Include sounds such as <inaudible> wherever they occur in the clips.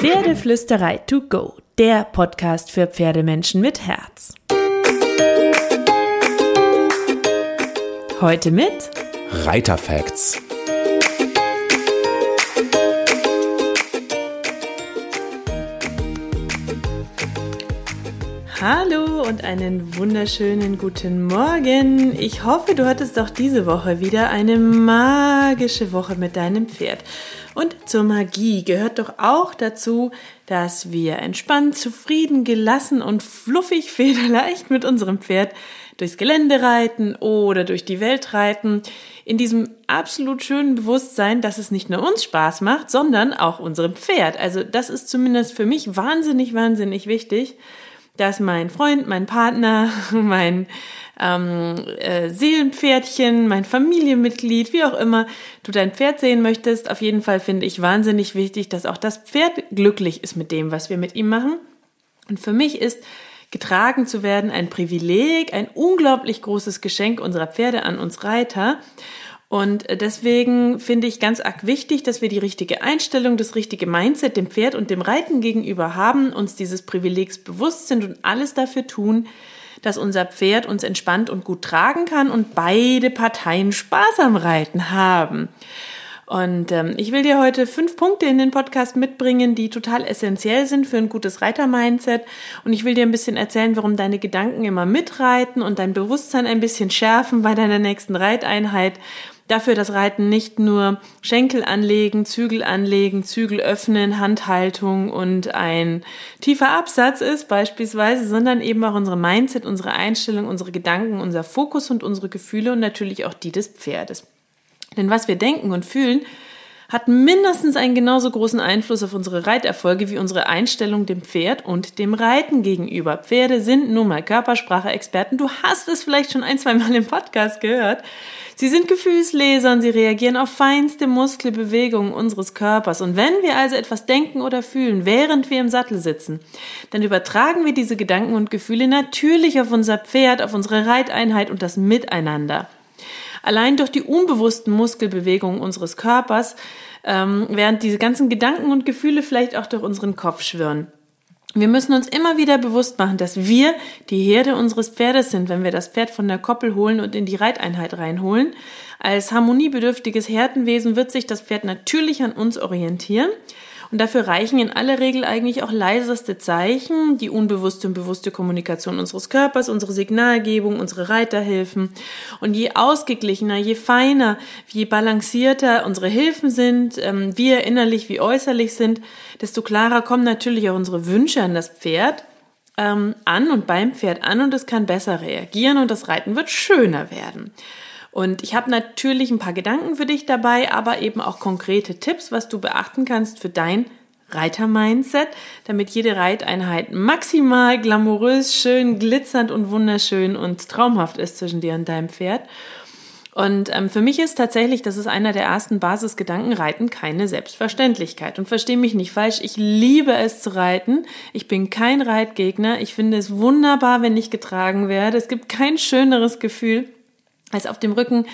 Pferdeflüsterei to go, der Podcast für Pferdemenschen mit Herz. Heute mit Reiterfacts. Hallo und einen wunderschönen guten Morgen. Ich hoffe, du hattest auch diese Woche wieder eine magische Woche mit deinem Pferd. Und zur Magie gehört doch auch dazu, dass wir entspannt, zufrieden, gelassen und fluffig, <laughs> federleicht mit unserem Pferd durchs Gelände reiten oder durch die Welt reiten, in diesem absolut schönen Bewusstsein, dass es nicht nur uns Spaß macht, sondern auch unserem Pferd. Also das ist zumindest für mich wahnsinnig, wahnsinnig wichtig dass mein Freund, mein Partner, <laughs> mein ähm, äh, Seelenpferdchen, mein Familienmitglied, wie auch immer du dein Pferd sehen möchtest, auf jeden Fall finde ich wahnsinnig wichtig, dass auch das Pferd glücklich ist mit dem, was wir mit ihm machen. Und für mich ist getragen zu werden ein Privileg, ein unglaublich großes Geschenk unserer Pferde an uns Reiter. Und deswegen finde ich ganz arg wichtig, dass wir die richtige Einstellung, das richtige Mindset dem Pferd und dem Reiten gegenüber haben, uns dieses Privilegs bewusst sind und alles dafür tun, dass unser Pferd uns entspannt und gut tragen kann und beide Parteien Spaß am Reiten haben. Und ähm, ich will dir heute fünf Punkte in den Podcast mitbringen, die total essentiell sind für ein gutes Reiter-Mindset. Und ich will dir ein bisschen erzählen, warum deine Gedanken immer mitreiten und dein Bewusstsein ein bisschen schärfen bei deiner nächsten Reiteinheit dafür das Reiten nicht nur Schenkel anlegen, Zügel anlegen, Zügel öffnen, Handhaltung und ein tiefer Absatz ist beispielsweise, sondern eben auch unsere Mindset, unsere Einstellung, unsere Gedanken, unser Fokus und unsere Gefühle und natürlich auch die des Pferdes. Denn was wir denken und fühlen, hat mindestens einen genauso großen Einfluss auf unsere Reiterfolge wie unsere Einstellung dem Pferd und dem Reiten gegenüber. Pferde sind nun mal Körpersprache-Experten. Du hast es vielleicht schon ein, zwei Mal im Podcast gehört. Sie sind Gefühlsleser und sie reagieren auf feinste Muskelbewegungen unseres Körpers. Und wenn wir also etwas denken oder fühlen, während wir im Sattel sitzen, dann übertragen wir diese Gedanken und Gefühle natürlich auf unser Pferd, auf unsere Reiteinheit und das Miteinander. Allein durch die unbewussten Muskelbewegungen unseres Körpers, ähm, während diese ganzen Gedanken und Gefühle vielleicht auch durch unseren Kopf schwirren. Wir müssen uns immer wieder bewusst machen, dass wir die Herde unseres Pferdes sind, wenn wir das Pferd von der Koppel holen und in die Reiteinheit reinholen. Als harmoniebedürftiges Herdenwesen wird sich das Pferd natürlich an uns orientieren und dafür reichen in aller Regel eigentlich auch leiseste Zeichen, die unbewusste und bewusste Kommunikation unseres Körpers, unsere Signalgebung, unsere Reiterhilfen. Und je ausgeglichener, je feiner, je balancierter unsere Hilfen sind, ähm, wir innerlich wie äußerlich sind, desto klarer kommen natürlich auch unsere Wünsche an das Pferd ähm, an und beim Pferd an und es kann besser reagieren und das Reiten wird schöner werden. Und ich habe natürlich ein paar Gedanken für dich dabei, aber eben auch konkrete Tipps, was du beachten kannst für dein Reiter-Mindset, damit jede Reiteinheit maximal glamourös, schön, glitzernd und wunderschön und traumhaft ist zwischen dir und deinem Pferd. Und ähm, für mich ist tatsächlich, das ist einer der ersten Basisgedanken, Reiten keine Selbstverständlichkeit. Und verstehe mich nicht falsch, ich liebe es zu reiten. Ich bin kein Reitgegner. Ich finde es wunderbar, wenn ich getragen werde. Es gibt kein schöneres Gefühl als auf dem Rücken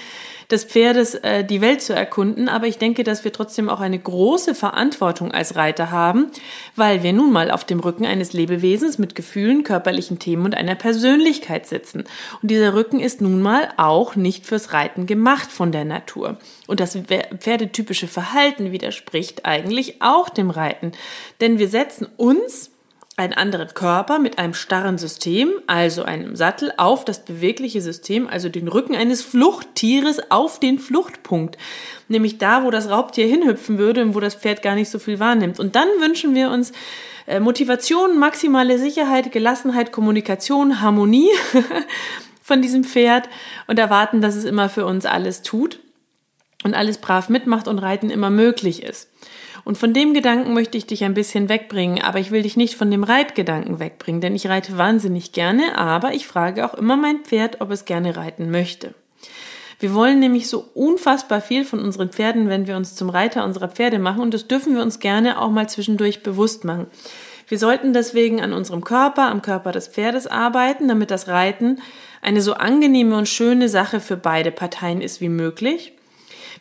des Pferdes äh, die Welt zu erkunden. Aber ich denke, dass wir trotzdem auch eine große Verantwortung als Reiter haben, weil wir nun mal auf dem Rücken eines Lebewesens mit Gefühlen, körperlichen Themen und einer Persönlichkeit sitzen. Und dieser Rücken ist nun mal auch nicht fürs Reiten gemacht von der Natur. Und das pferdetypische Verhalten widerspricht eigentlich auch dem Reiten. Denn wir setzen uns einen anderen Körper mit einem starren System, also einem Sattel, auf das bewegliche System, also den Rücken eines Fluchttieres auf den Fluchtpunkt. Nämlich da, wo das Raubtier hinhüpfen würde und wo das Pferd gar nicht so viel wahrnimmt. Und dann wünschen wir uns äh, Motivation, maximale Sicherheit, Gelassenheit, Kommunikation, Harmonie <laughs> von diesem Pferd und erwarten, dass es immer für uns alles tut und alles brav mitmacht und Reiten immer möglich ist. Und von dem Gedanken möchte ich dich ein bisschen wegbringen, aber ich will dich nicht von dem Reitgedanken wegbringen, denn ich reite wahnsinnig gerne, aber ich frage auch immer mein Pferd, ob es gerne reiten möchte. Wir wollen nämlich so unfassbar viel von unseren Pferden, wenn wir uns zum Reiter unserer Pferde machen und das dürfen wir uns gerne auch mal zwischendurch bewusst machen. Wir sollten deswegen an unserem Körper, am Körper des Pferdes arbeiten, damit das Reiten eine so angenehme und schöne Sache für beide Parteien ist wie möglich.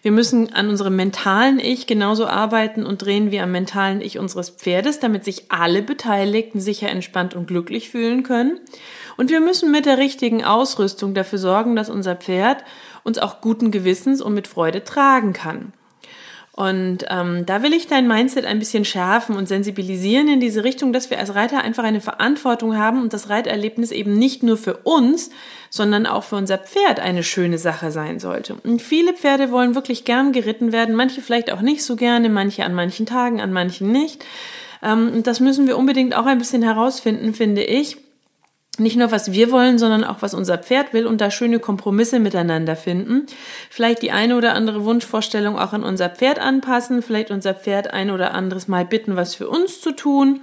Wir müssen an unserem mentalen Ich genauso arbeiten und drehen wie am mentalen Ich unseres Pferdes, damit sich alle Beteiligten sicher entspannt und glücklich fühlen können. Und wir müssen mit der richtigen Ausrüstung dafür sorgen, dass unser Pferd uns auch guten Gewissens und mit Freude tragen kann. Und ähm, da will ich dein Mindset ein bisschen schärfen und sensibilisieren in diese Richtung, dass wir als Reiter einfach eine Verantwortung haben und das Reiterlebnis eben nicht nur für uns, sondern auch für unser Pferd eine schöne Sache sein sollte. Und viele Pferde wollen wirklich gern geritten werden, manche vielleicht auch nicht so gerne, manche an manchen Tagen, an manchen nicht. Ähm, und das müssen wir unbedingt auch ein bisschen herausfinden, finde ich nicht nur, was wir wollen, sondern auch, was unser Pferd will und da schöne Kompromisse miteinander finden. Vielleicht die eine oder andere Wunschvorstellung auch an unser Pferd anpassen, vielleicht unser Pferd ein oder anderes Mal bitten, was für uns zu tun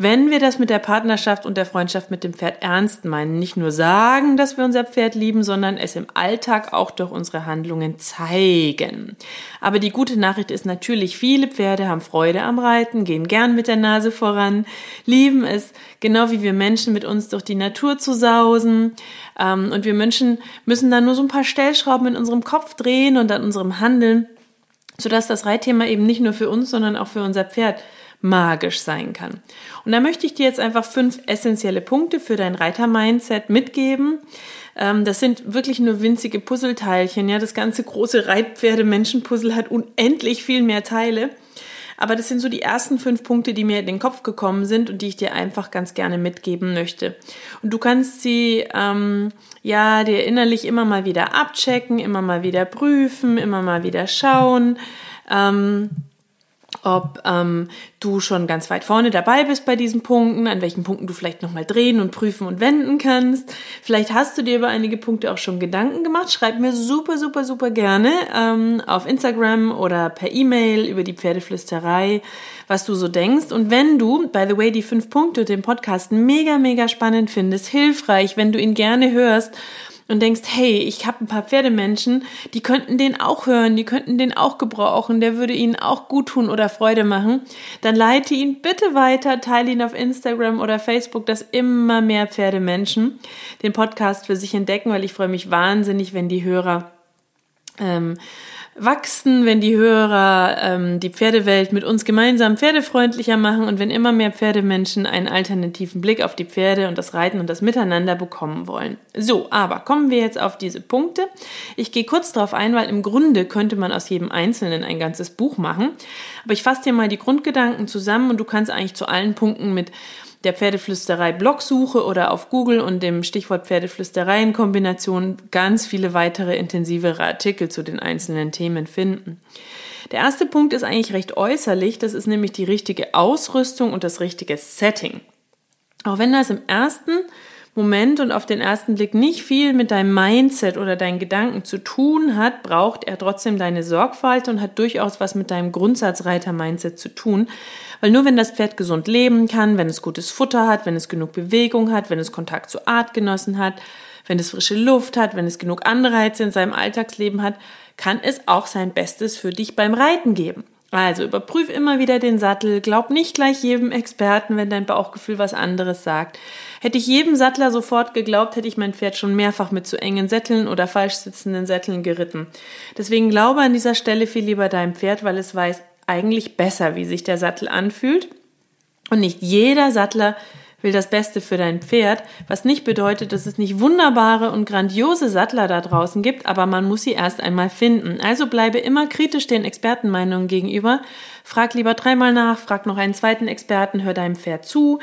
wenn wir das mit der Partnerschaft und der Freundschaft mit dem Pferd ernst meinen, nicht nur sagen, dass wir unser Pferd lieben, sondern es im Alltag auch durch unsere Handlungen zeigen. Aber die gute Nachricht ist natürlich, viele Pferde haben Freude am Reiten, gehen gern mit der Nase voran, lieben es, genau wie wir Menschen mit uns durch die Natur zu sausen. Ähm, und wir Menschen müssen dann nur so ein paar Stellschrauben in unserem Kopf drehen und an unserem Handeln, sodass das Reitthema eben nicht nur für uns, sondern auch für unser Pferd magisch sein kann. Und da möchte ich dir jetzt einfach fünf essentielle Punkte für dein Reiter-Mindset mitgeben. Ähm, das sind wirklich nur winzige Puzzleteilchen. Ja, das ganze große Reitpferde-Menschen-Puzzle hat unendlich viel mehr Teile. Aber das sind so die ersten fünf Punkte, die mir in den Kopf gekommen sind und die ich dir einfach ganz gerne mitgeben möchte. Und du kannst sie ähm, ja dir innerlich immer mal wieder abchecken, immer mal wieder prüfen, immer mal wieder schauen. Ähm, ob ähm, du schon ganz weit vorne dabei bist bei diesen Punkten, an welchen Punkten du vielleicht nochmal drehen und prüfen und wenden kannst. Vielleicht hast du dir über einige Punkte auch schon Gedanken gemacht. Schreib mir super, super, super gerne ähm, auf Instagram oder per E-Mail über die Pferdeflüsterei, was du so denkst. Und wenn du, by the way, die fünf Punkte den Podcast mega, mega spannend findest, hilfreich, wenn du ihn gerne hörst und denkst, hey, ich habe ein paar Pferdemenschen, die könnten den auch hören, die könnten den auch gebrauchen, der würde ihnen auch gut tun oder Freude machen, dann leite ihn bitte weiter, teile ihn auf Instagram oder Facebook, dass immer mehr Pferdemenschen den Podcast für sich entdecken, weil ich freue mich wahnsinnig, wenn die Hörer ähm, wachsen, wenn die Hörer ähm, die Pferdewelt mit uns gemeinsam pferdefreundlicher machen und wenn immer mehr Pferdemenschen einen alternativen Blick auf die Pferde und das Reiten und das Miteinander bekommen wollen. So, aber kommen wir jetzt auf diese Punkte. Ich gehe kurz darauf ein, weil im Grunde könnte man aus jedem Einzelnen ein ganzes Buch machen. Aber ich fasse dir mal die Grundgedanken zusammen und du kannst eigentlich zu allen Punkten mit der Pferdeflüsterei Blogsuche oder auf Google und dem Stichwort Pferdeflüsterei in Kombination ganz viele weitere intensivere Artikel zu den einzelnen Themen finden. Der erste Punkt ist eigentlich recht äußerlich, das ist nämlich die richtige Ausrüstung und das richtige Setting. Auch wenn das im ersten Moment und auf den ersten Blick nicht viel mit deinem Mindset oder deinen Gedanken zu tun hat, braucht er trotzdem deine Sorgfalt und hat durchaus was mit deinem Grundsatzreiter-Mindset zu tun. Weil nur wenn das Pferd gesund leben kann, wenn es gutes Futter hat, wenn es genug Bewegung hat, wenn es Kontakt zu Artgenossen hat, wenn es frische Luft hat, wenn es genug Anreize in seinem Alltagsleben hat, kann es auch sein Bestes für dich beim Reiten geben. Also überprüf immer wieder den Sattel, glaub nicht gleich jedem Experten, wenn dein Bauchgefühl was anderes sagt. Hätte ich jedem Sattler sofort geglaubt, hätte ich mein Pferd schon mehrfach mit zu engen Sätteln oder falsch sitzenden Sätteln geritten. Deswegen glaube an dieser Stelle viel lieber deinem Pferd, weil es weiß eigentlich besser, wie sich der Sattel anfühlt. Und nicht jeder Sattler will das Beste für dein Pferd, was nicht bedeutet, dass es nicht wunderbare und grandiose Sattler da draußen gibt, aber man muss sie erst einmal finden. Also bleibe immer kritisch den Expertenmeinungen gegenüber. Frag lieber dreimal nach, frag noch einen zweiten Experten, hör deinem Pferd zu.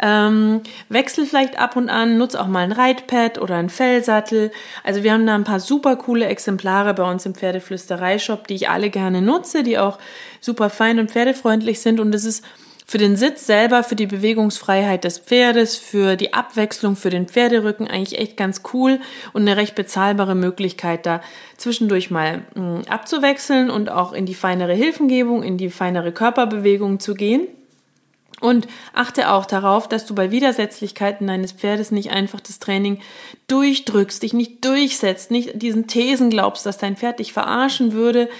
Ähm, wechsel vielleicht ab und an, nutz auch mal ein Reitpad oder ein Fellsattel. Also wir haben da ein paar super coole Exemplare bei uns im Pferdeflüsterei-Shop, die ich alle gerne nutze, die auch super fein und pferdefreundlich sind und es ist für den Sitz selber, für die Bewegungsfreiheit des Pferdes, für die Abwechslung, für den Pferderücken eigentlich echt ganz cool und eine recht bezahlbare Möglichkeit, da zwischendurch mal mh, hm, abzuwechseln und auch in die feinere Hilfengebung, in die feinere Körperbewegung zu gehen. Und achte auch darauf, dass du bei Widersetzlichkeiten deines Pferdes nicht einfach das Training durchdrückst, dich nicht durchsetzt, nicht diesen Thesen glaubst, dass dein Pferd dich verarschen würde,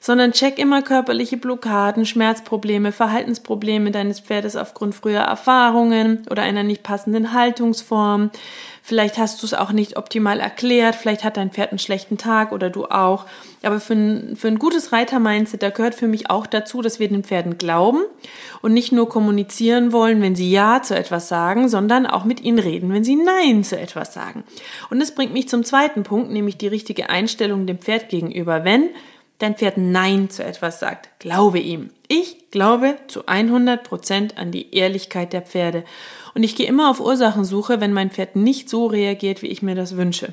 sondern check immer körperliche Blockaden, Schmerzprobleme, Verhaltensprobleme deines Pferdes aufgrund früher Erfahrungen oder einer nicht passenden Haltungsform. Vielleicht hast du es auch nicht optimal erklärt, vielleicht hat dein Pferd einen schlechten Tag oder du auch. Aber für ein, für ein gutes Reiter-Mindset, da gehört für mich auch dazu, dass wir den Pferden glauben und nicht nur kommunizieren wollen, wenn sie Ja zu etwas sagen, sondern auch mit ihnen reden, wenn sie Nein zu etwas sagen. Und das bringt mich zum zweiten Punkt, nämlich die richtige Einstellung dem Pferd gegenüber. Wenn dein Pferd Nein zu etwas sagt, glaube ihm. Ich glaube zu 100 Prozent an die Ehrlichkeit der Pferde. Und ich gehe immer auf Ursachensuche, wenn mein Pferd nicht so reagiert, wie ich mir das wünsche.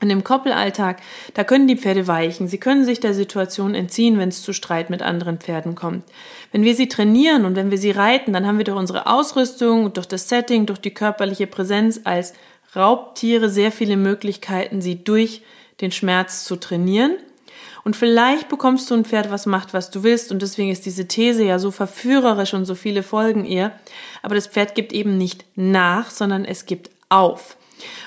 Und im Koppelalltag, da können die Pferde weichen. Sie können sich der Situation entziehen, wenn es zu Streit mit anderen Pferden kommt. Wenn wir sie trainieren und wenn wir sie reiten, dann haben wir durch unsere Ausrüstung, durch das Setting, durch die körperliche Präsenz als Raubtiere sehr viele Möglichkeiten, sie durch den Schmerz zu trainieren und vielleicht bekommst du ein Pferd, was macht, was du willst. Und deswegen ist diese These ja so verführerisch und so viele folgen ihr. Aber das Pferd gibt eben nicht nach, sondern es gibt auf.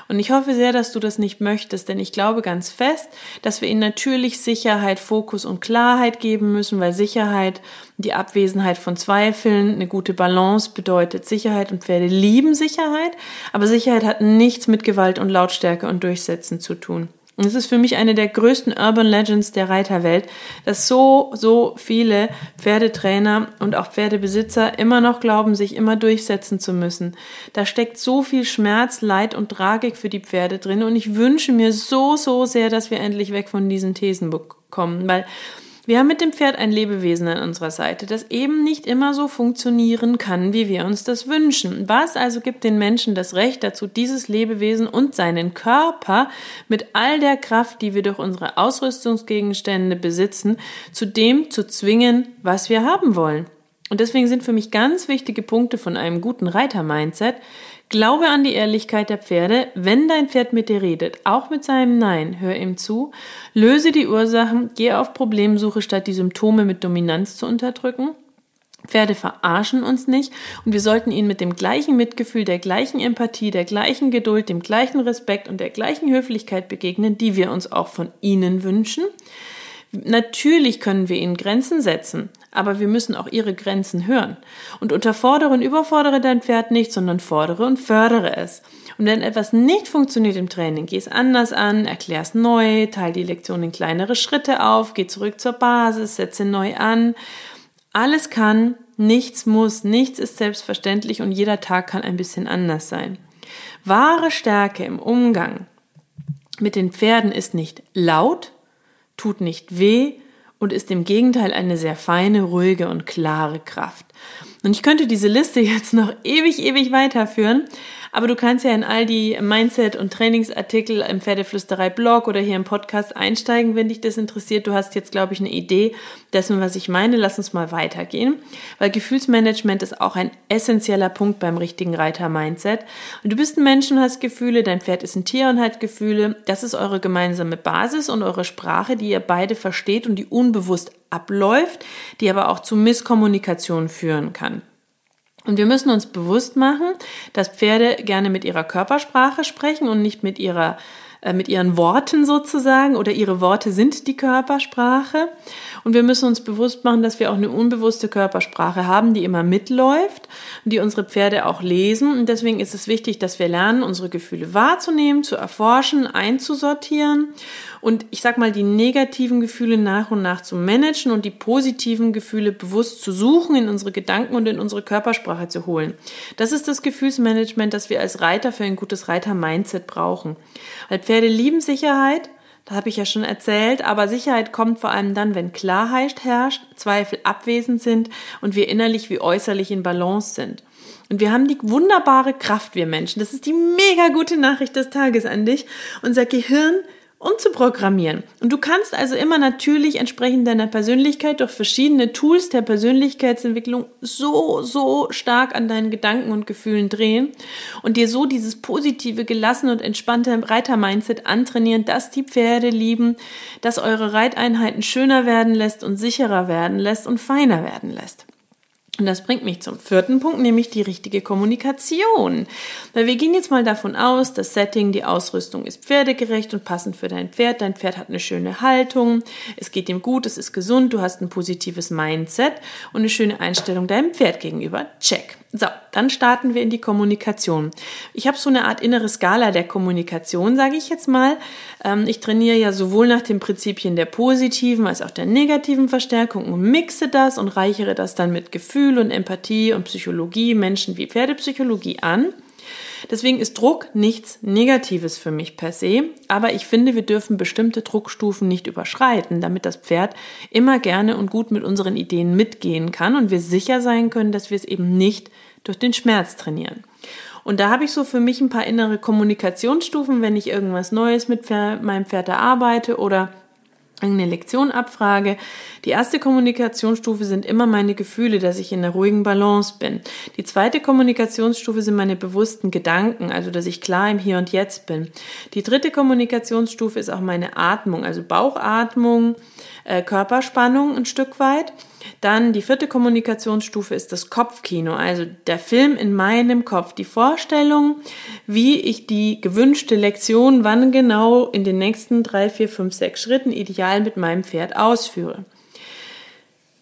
Und ich hoffe sehr, dass du das nicht möchtest, denn ich glaube ganz fest, dass wir ihnen natürlich Sicherheit, Fokus und Klarheit geben müssen, weil Sicherheit, die Abwesenheit von Zweifeln, eine gute Balance bedeutet Sicherheit und Pferde lieben Sicherheit, aber Sicherheit hat nichts mit Gewalt und Lautstärke und Durchsetzen zu tun. Und es ist für mich eine der größten Urban Legends der Reiterwelt, dass so, so viele Pferdetrainer und auch Pferdebesitzer immer noch glauben, sich immer durchsetzen zu müssen. Da steckt so viel Schmerz, Leid und Tragik für die Pferde drin und ich wünsche mir so, so sehr, dass wir endlich weg von diesen Thesen bekommen, weil wir haben mit dem Pferd ein Lebewesen an unserer Seite, das eben nicht immer so funktionieren kann, wie wir uns das wünschen. Was also gibt den Menschen das Recht dazu, dieses Lebewesen und seinen Körper mit all der Kraft, die wir durch unsere Ausrüstungsgegenstände besitzen, zu dem zu zwingen, was wir haben wollen? Und deswegen sind für mich ganz wichtige Punkte von einem guten Reiter-Mindset, Glaube an die Ehrlichkeit der Pferde. Wenn dein Pferd mit dir redet, auch mit seinem Nein, hör ihm zu. Löse die Ursachen, geh auf Problemsuche, statt die Symptome mit Dominanz zu unterdrücken. Pferde verarschen uns nicht und wir sollten ihnen mit dem gleichen Mitgefühl, der gleichen Empathie, der gleichen Geduld, dem gleichen Respekt und der gleichen Höflichkeit begegnen, die wir uns auch von ihnen wünschen. Natürlich können wir ihnen Grenzen setzen, aber wir müssen auch ihre Grenzen hören. Und unterfordere und überfordere dein Pferd nicht, sondern fordere und fördere es. Und wenn etwas nicht funktioniert im Training, geh es anders an, erklär es neu, teile die Lektion in kleinere Schritte auf, geh zurück zur Basis, setze neu an. Alles kann, nichts muss, nichts ist selbstverständlich und jeder Tag kann ein bisschen anders sein. Wahre Stärke im Umgang mit den Pferden ist nicht laut, tut nicht weh und ist im Gegenteil eine sehr feine, ruhige und klare Kraft. Und ich könnte diese Liste jetzt noch ewig, ewig weiterführen, aber du kannst ja in all die Mindset- und Trainingsartikel im Pferdeflüsterei-Blog oder hier im Podcast einsteigen, wenn dich das interessiert. Du hast jetzt, glaube ich, eine Idee dessen, was ich meine. Lass uns mal weitergehen, weil Gefühlsmanagement ist auch ein essentieller Punkt beim richtigen Reiter-Mindset. Und du bist ein Mensch und hast Gefühle, dein Pferd ist ein Tier und hat Gefühle. Das ist eure gemeinsame Basis und eure Sprache, die ihr beide versteht und die unbewusst abläuft, die aber auch zu Misskommunikation führen kann. Und wir müssen uns bewusst machen, dass Pferde gerne mit ihrer Körpersprache sprechen und nicht mit ihrer äh, mit ihren Worten sozusagen oder ihre Worte sind die Körpersprache. Und wir müssen uns bewusst machen, dass wir auch eine unbewusste Körpersprache haben, die immer mitläuft und die unsere Pferde auch lesen. Und deswegen ist es wichtig, dass wir lernen, unsere Gefühle wahrzunehmen, zu erforschen, einzusortieren und ich sag mal, die negativen Gefühle nach und nach zu managen und die positiven Gefühle bewusst zu suchen, in unsere Gedanken und in unsere Körpersprache zu holen. Das ist das Gefühlsmanagement, das wir als Reiter für ein gutes Reiter-Mindset brauchen. Weil Pferde lieben Sicherheit, das habe ich ja schon erzählt, aber Sicherheit kommt vor allem dann, wenn Klarheit herrscht, Zweifel abwesend sind und wir innerlich wie äußerlich in Balance sind. Und wir haben die wunderbare Kraft, wir Menschen. Das ist die mega gute Nachricht des Tages an dich. Unser Gehirn umzuprogrammieren. Und du kannst also immer natürlich entsprechend deiner Persönlichkeit durch verschiedene Tools der Persönlichkeitsentwicklung so, so stark an deinen Gedanken und Gefühlen drehen und dir so dieses positive, gelassene und entspannte Reiter-Mindset antrainieren, dass die Pferde lieben, dass eure Reiteinheiten schöner werden lässt und sicherer werden lässt und feiner werden lässt. Und das bringt mich zum vierten Punkt, nämlich die richtige Kommunikation. Weil wir gehen jetzt mal davon aus, das Setting, die Ausrüstung ist pferdegerecht und passend für dein Pferd. Dein Pferd hat eine schöne Haltung, es geht ihm gut, es ist gesund, du hast ein positives Mindset und eine schöne Einstellung deinem Pferd gegenüber. Check. So, dann starten wir in die Kommunikation. Ich habe so eine Art innere Skala der Kommunikation, sage ich jetzt mal. Ähm, ich trainiere ja sowohl nach den Prinzipien der positiven als auch der negativen Verstärkung und mixe das und reichere das dann mit Gefühl und Empathie und Psychologie, Menschen wie Pferdepsychologie an. Deswegen ist Druck nichts Negatives für mich per se, aber ich finde, wir dürfen bestimmte Druckstufen nicht überschreiten, damit das Pferd immer gerne und gut mit unseren Ideen mitgehen kann und wir sicher sein können, dass wir es eben nicht durch den Schmerz trainieren. Und da habe ich so für mich ein paar innere Kommunikationsstufen, wenn ich irgendwas Neues mit meinem Pferd erarbeite oder eine Lektion abfrage. Die erste Kommunikationsstufe sind immer meine Gefühle, dass ich in einer ruhigen Balance bin. Die zweite Kommunikationsstufe sind meine bewussten Gedanken, also dass ich klar im Hier und Jetzt bin. Die dritte Kommunikationsstufe ist auch meine Atmung, also Bauchatmung, äh, Körperspannung ein Stück weit. Dann die vierte Kommunikationsstufe ist das Kopfkino, also der Film in meinem Kopf, die Vorstellung, wie ich die gewünschte Lektion wann genau in den nächsten drei, vier, fünf, sechs Schritten ideal mit meinem Pferd ausführe.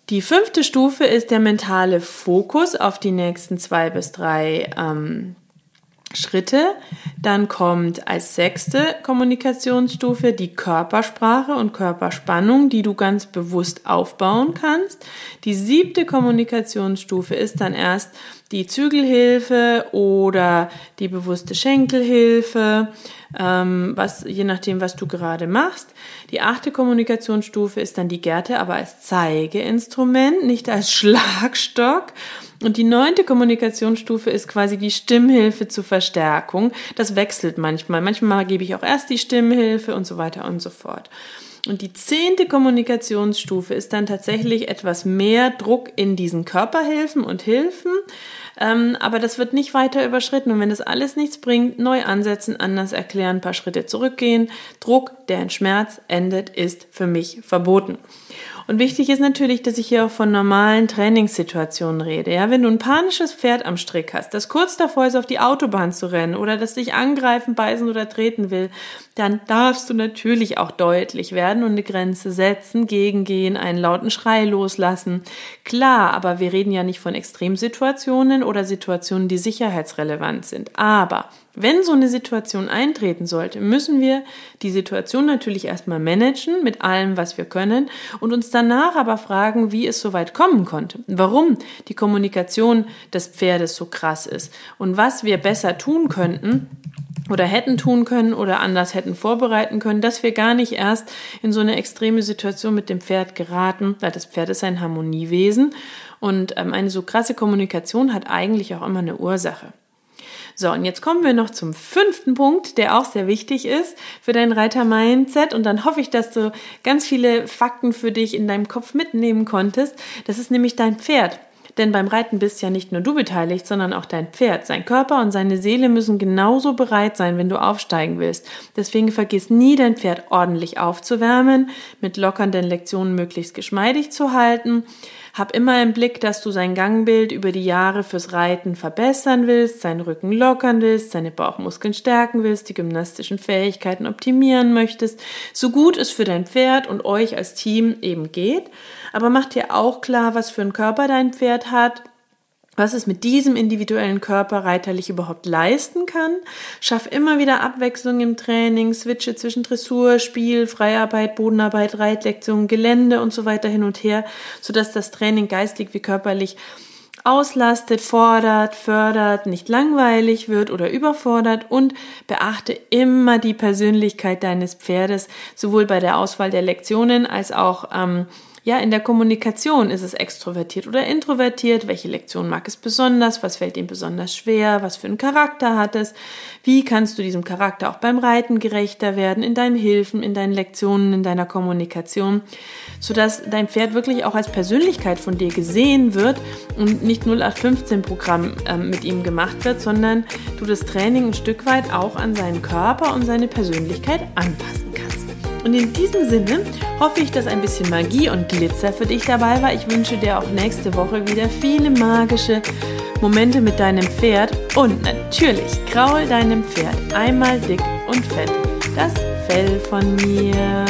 Die fünfte Stufe ist der mentale Fokus auf die nächsten zwei bis drei ähm, Schritte. Dann kommt als sechste Kommunikationsstufe die Körpersprache und Körperspannung, die du ganz bewusst aufbauen kannst. Die siebte Kommunikationsstufe ist dann erst die Zügelhilfe oder die bewusste Schenkelhilfe, ähm, was, je nachdem, was du gerade machst. Die achte Kommunikationsstufe ist dann die Gerte, aber als Zeigeinstrument, nicht als <laughs> Schlagstock. Und die neunte Kommunikationsstufe ist quasi die Stimmhilfe zur Verstärkung. Das wechselt manchmal. Manchmal gebe ich auch erst die Stimmhilfe und so weiter und so fort. Und die zehnte Kommunikationsstufe ist dann tatsächlich etwas mehr Druck in diesen Körperhilfen und Hilfen. Ähm, aber das wird nicht weiter überschritten. Und wenn das alles nichts bringt, neu ansetzen, anders erklären, ein paar Schritte zurückgehen. Druck, der in Schmerz endet, ist für mich verboten. Und wichtig ist natürlich, dass ich hier auch von normalen Trainingssituationen rede. Ja, wenn du ein panisches Pferd am Strick hast, das kurz davor ist, auf die Autobahn zu rennen oder das dich angreifen, beißen oder treten will, dann darfst du natürlich auch deutlich werden und eine Grenze setzen, gegengehen, einen lauten Schrei loslassen. Klar, aber wir reden ja nicht von Extremsituationen oder Situationen, die sicherheitsrelevant sind. Aber wenn so eine Situation eintreten sollte, müssen wir die Situation natürlich erstmal managen mit allem, was wir können und uns danach aber fragen, wie es so weit kommen konnte, warum die Kommunikation des Pferdes so krass ist und was wir besser tun könnten, oder hätten tun können oder anders hätten vorbereiten können, dass wir gar nicht erst in so eine extreme Situation mit dem Pferd geraten, weil das Pferd ist ein Harmoniewesen und ähm, eine so krasse Kommunikation hat eigentlich auch immer eine Ursache. So, und jetzt kommen wir noch zum fünften Punkt, der auch sehr wichtig ist für dein Reiter-Mindset. Und dann hoffe ich, dass du ganz viele Fakten für dich in deinem Kopf mitnehmen konntest. Das ist nämlich dein Pferd. Denn beim Reiten bist ja nicht nur du beteiligt, sondern auch dein Pferd. Sein Körper und seine Seele müssen genauso bereit sein, wenn du aufsteigen willst. Deswegen vergiss nie, dein Pferd ordentlich aufzuwärmen, mit lockernden Lektionen möglichst geschmeidig zu halten hab immer im Blick, dass du sein Gangbild über die Jahre fürs Reiten verbessern willst, seinen Rücken lockern willst, seine Bauchmuskeln stärken willst, die gymnastischen Fähigkeiten optimieren möchtest, so gut es für dein Pferd und euch als Team eben geht. Aber mach dir auch klar, was für einen Körper dein Pferd hat, was es mit diesem individuellen Körper reiterlich überhaupt leisten kann. Schaff immer wieder Abwechslung im Training, switche zwischen Dressur, Spiel, Freiarbeit, Bodenarbeit, Reitlektion, Gelände und so weiter hin und her, sodass das Training geistig wie körperlich auslastet, fordert, fördert, nicht langweilig wird oder überfordert und beachte immer die Persönlichkeit deines Pferdes, sowohl bei der Auswahl der Lektionen als auch ähm, ja, in der Kommunikation ist es extrovertiert oder introvertiert? Welche Lektion mag es besonders? Was fällt ihm besonders schwer? Was für einen Charakter hat es? Wie kannst du diesem Charakter auch beim Reiten gerechter werden? In deinen Hilfen, in deinen Lektionen, in deiner Kommunikation? Sodass dein Pferd wirklich auch als Persönlichkeit von dir gesehen wird und nicht 0815 Programm äh, mit ihm gemacht wird, sondern du das Training ein Stück weit auch an seinen Körper und seine Persönlichkeit anpassen kannst. Und in diesem Sinne hoffe ich, dass ein bisschen Magie und Glitzer für dich dabei war. Ich wünsche dir auch nächste Woche wieder viele magische Momente mit deinem Pferd und natürlich kraul deinem Pferd einmal dick und fett das Fell von mir.